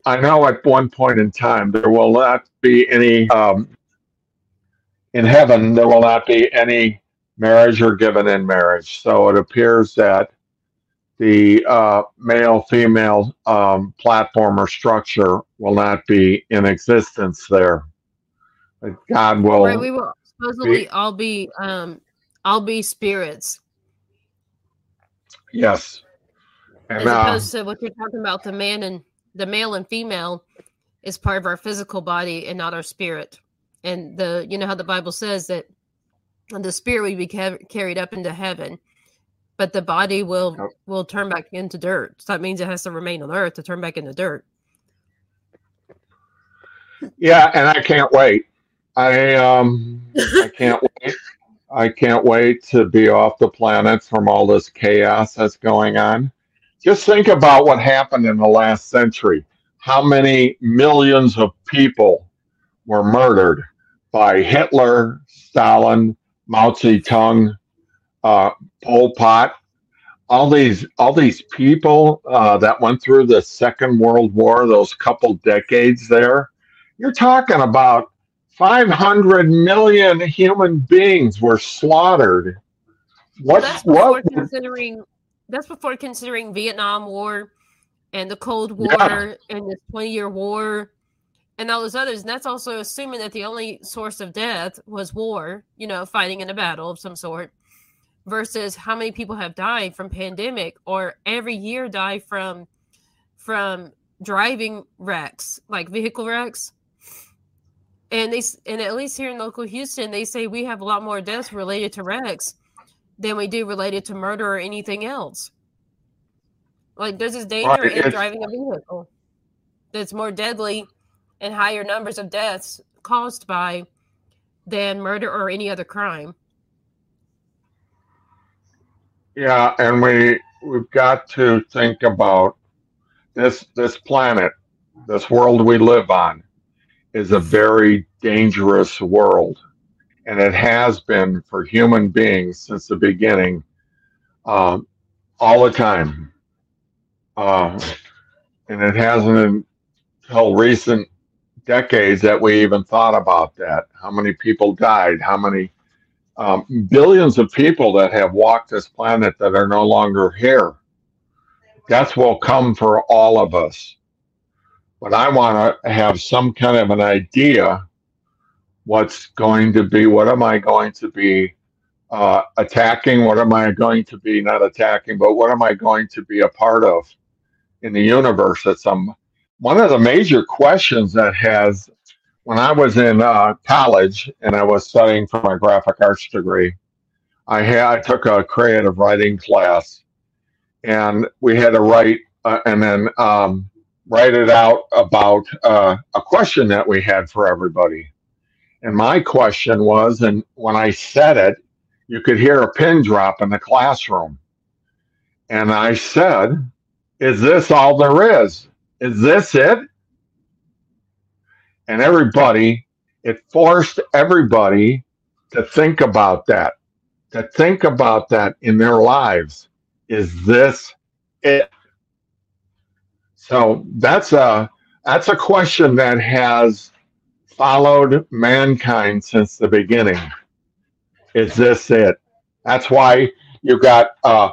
I know at one point in time there will not be any um, in heaven. There will not be any marriage or given in marriage. So it appears that the uh, male female um, platform or structure will not be in existence there. God will. right we will supposedly all be um all be spirits. Yes. as And uh, opposed to what you're talking about the man and the male and female is part of our physical body and not our spirit. And the you know how the bible says that the spirit will be ca- carried up into heaven but the body will will turn back into dirt. So that means it has to remain on earth to turn back into dirt. Yeah, and I can't wait. I um I can't [laughs] wait. I can't wait to be off the planet from all this chaos that's going on. Just think about what happened in the last century. How many millions of people were murdered by Hitler, Stalin, Mao Zedong, uh, Pol Pot, all these all these people uh, that went through the Second World War, those couple decades there. You're talking about 500 million human beings were slaughtered. What? that's before What? considering that's before considering Vietnam War and the Cold War Yeah. and the 20 year war and all those others. And that's also assuming that the only source of death was war, you know, fighting in a battle of some sort, versus how many people have died from pandemic or every year die from from driving wrecks, like vehicle wrecks. And they and at least here in local Houston, they say we have a lot more deaths related to wrecks than we do related to murder or anything else. Like there's this danger in driving a vehicle that's more deadly and higher numbers of deaths caused by than murder or any other crime. Yeah, and we we've got to think about this this planet, this world we live on is a very dangerous world. And it has been for human beings since the beginning, um, all the time. Uh, and it hasn't until recent decades that we even thought about that. How many people died? How many um, billions of people that have walked this planet that are no longer here. Death will come for all of us. But I want to have some kind of an idea what's going to be, what am I going to be uh, attacking? What am I going to be not attacking, but what am I going to be a part of in the universe at some one of the major questions that has when I was in uh, college and I was studying for my graphic arts degree, I had I took a creative writing class, and we had to write uh, and then um, write it out about uh, a question that we had for everybody. And my question was, and when I said it, you could hear a pin drop in the classroom. And I said, Is this all there is? Is this it? And everybody, it forced everybody to think about that, to think about that in their lives. Is this it? So that's a that's a question that has followed mankind since the beginning. Is this it? That's why you've got uh,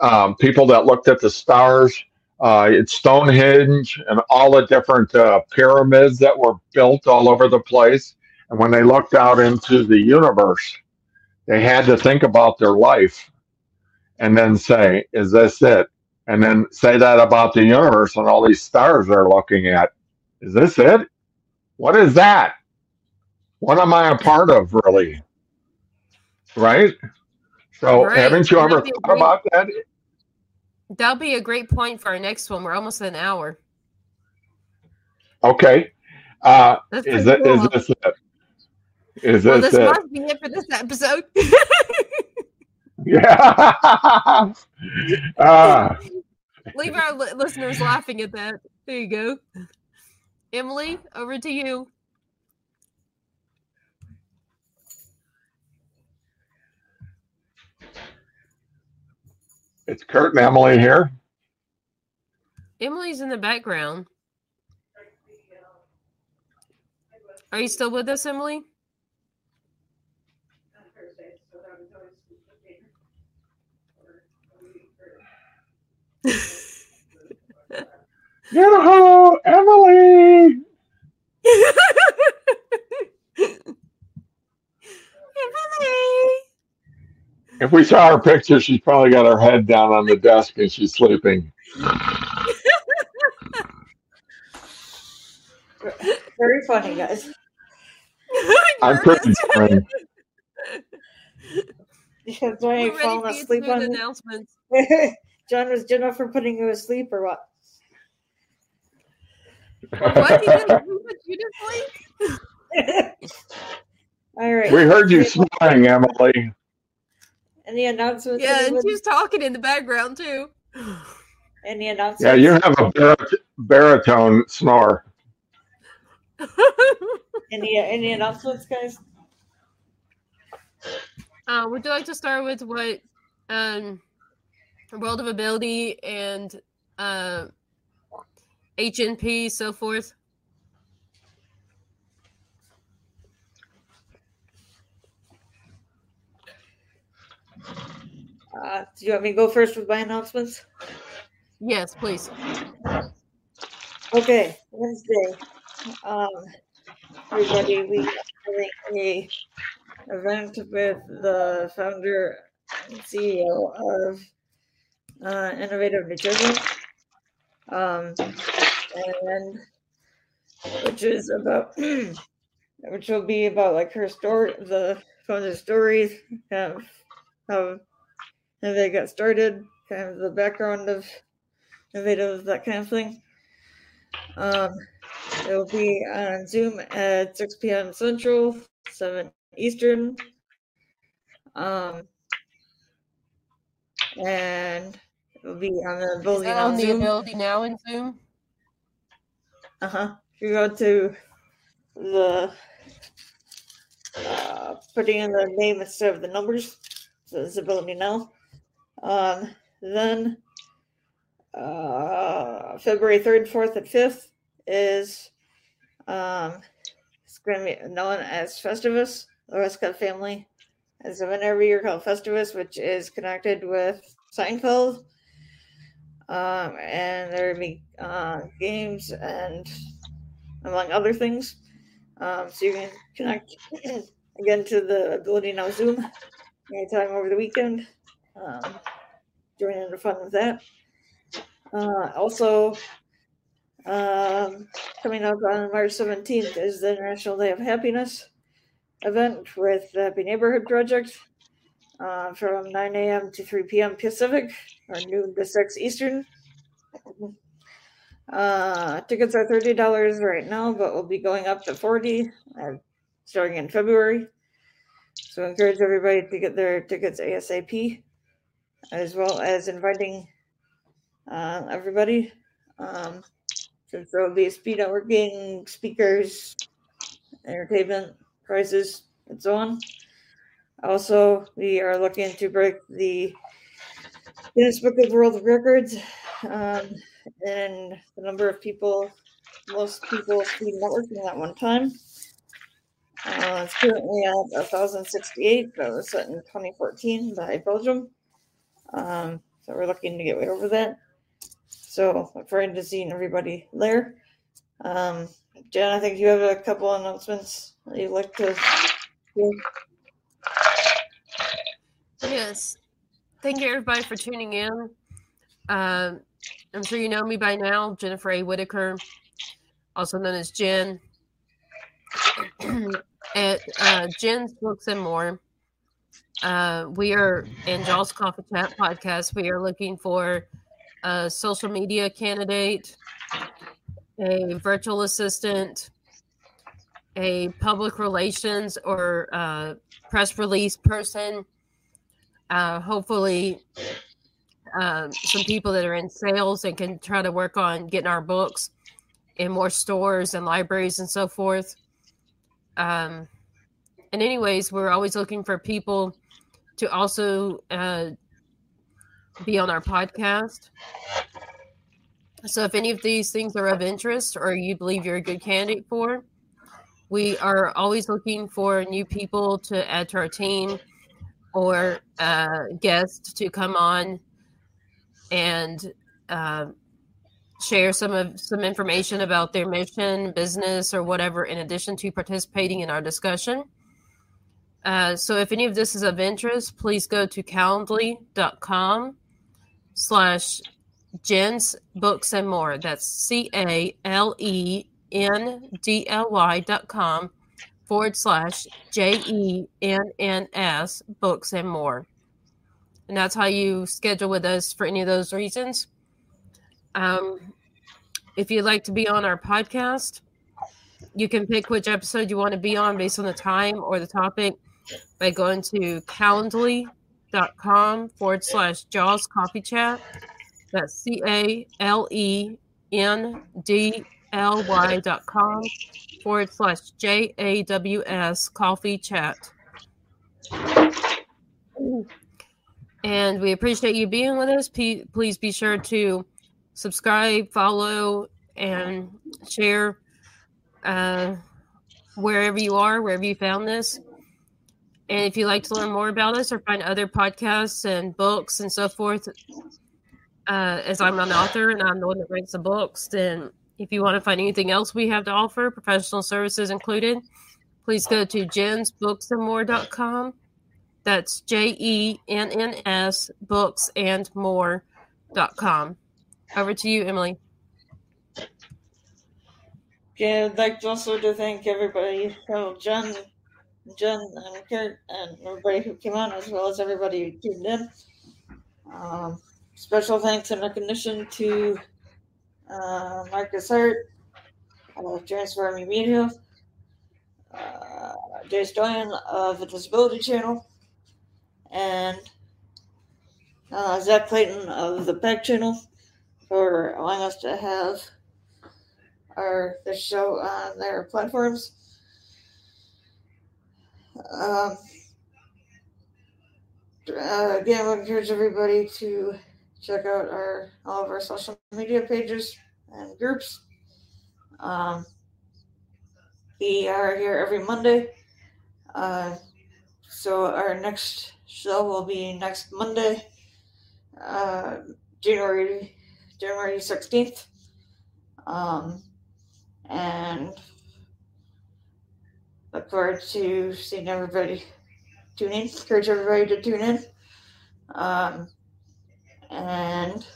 um, people that looked at the stars uh, at Stonehenge and all the different uh, pyramids that were built all over the place. And when they looked out into the universe, they had to think about their life and then say, Is this it? And then say that about the universe and all these stars they're looking at. Is this it? What is that? What am I a part of, really? Right? So, Right. haven't you ever thought great- about that? That'll be a great point for our next one. We're almost an hour. Okay. Uh, is it? Is cool. this it? Is well, this this it? must be it for this episode. [laughs] [laughs] Yeah. [laughs] Ah, Leave our li- listeners laughing at that. There you go. Emily, over to you. it's Kurt and Emily here. Emily's in the background. Are you still with us, Emily? Yoo-hoo, Emily. Emily! If we saw her picture, she's probably got her head down on the desk and she's sleeping. Very funny, guys. I'm pretty funny. That's why We're you ready falling for you to asleep do the on announcements. [laughs] John was Jennifer putting you asleep or what? What? You didn't you put you to sleep? [laughs] All right. We heard you snoring, Emily. Any announcements? Yeah, and anyone? she was talking in the background too. Any announcements? Yeah, you have a barit- baritone snore. [laughs] Any any announcements, guys? Uh, would you like to start with what um, World of Ability and uh, HNP, so forth? Uh, do you want me to go first with my announcements? Yes, please. Okay, Wednesday. Um, everybody, we are having a event with the founder and CEO of uh, Innovative Nutrition, um, and which is about, [clears throat] which will be about like her story, the founder's stories, kind of how how they got started, kind of the background of innovative, that kind of thing. Um, it will be on Zoom at 6 p.m. Central, 7 Eastern. Um, and be on the Is that now on the Zoom. ability now in Zoom? Uh huh. If you go to the uh, putting in the name instead of the numbers, so it's ability now. Um, then uh, February third, fourth, and fifth is um, it's going to be known as Festivus. The Westcott family has an every year called Festivus, which is connected with Seinfeld. Um, and there will be uh, games and among other things. Um, so you can connect [clears throat] again to the Ability Now Zoom anytime over the weekend. Um, join in the fun with that. Uh, also, um, coming up on March 17th is the International Day of Happiness event with the Happy Neighborhood Project. Uh, from 9 a.m. to 3 p.m. Pacific or noon to 6 Eastern. Uh, tickets are $30 right now, but will be going up to 40 uh, starting in February. So I encourage everybody to get their tickets ASAP, as well as inviting uh, everybody. Um, since there will be speed networking, speakers, entertainment, prizes, and so on. Also, we are looking to break the Guinness Book of World Records um, and the number of people, most people speed networking at one time. Uh, it's currently at 1,068. That was set in 2014 by Belgium. Um, so we're looking to get way over that. So forward to seeing everybody there. Um, Jen, I think you have a couple announcements that you'd like to. Yes. Thank you, everybody, for tuning in. Um, I'm sure you know me by now, Jennifer A. Whitaker, also known as Jen. [clears throat] At uh, Jen's Books and More, uh, we are in JAW's Coffee Chat podcast. We are looking for a social media candidate, a virtual assistant, a public relations or uh, press release person uh, hopefully um, some people that are in sales and can try to work on getting our books in more stores and libraries and so forth. Um, and anyways, we're always looking for people to also uh, be on our podcast. So if any of these things are of interest or you believe you're a good candidate for, we are always looking for new people to add to our team or uh, guest to come on and uh, share some of some information about their mission, business, or whatever, in addition to participating in our discussion. Uh, so if any of this is of interest, please go to calendly.com slash Jen's Books and More. That's C A L E N D L Y dot com forward slash J E N N S books and more. And that's how you schedule with us for any of those reasons. Um, if you'd like to be on our podcast, you can pick which episode you want to be on based on the time or the topic by going to calendly.com forward slash JAW's Coffee Chat. That's C A L E N D L Y dot com forward slash J A W S coffee chat. And we appreciate you being with us. P- please be sure to subscribe, follow, and share uh, wherever you are, wherever you found this. And if you'd like to learn more about us or find other podcasts and books and so forth, uh, as I'm an author and I'm the one that writes the books, then if you want to find anything else we have to offer, professional services included, please go to jensbooksandmore.com. That's J E N N S books and more.com. Over to you, Emily. Yeah, I'd like also to thank everybody, so John, Jen, and Kurt, and everybody who came on, as well as everybody who tuned in. Um, special thanks and recognition to uh, Marcus Hart of Transforming Media, uh, Jace Doyen of the Disability Channel, and uh, Zach Clayton of the PEG Channel for allowing us to have our this show on their platforms. Um, uh, again, I encourage everybody to check out our all of our social media pages and groups. Um, we are here every Monday. Uh, so our next show will be next Monday, uh, January January sixteenth. Um, and look forward to seeing everybody tune in. Encourage everybody to tune in. Um, and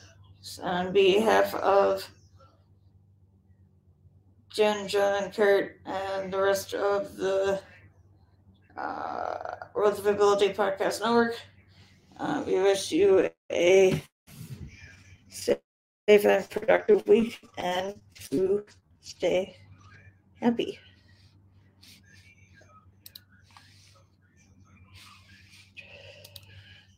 on behalf of Jen, John, and Kurt, and the rest of the uh, World of Ability Podcast Network. Uh, we wish you a safe and productive week and to stay happy.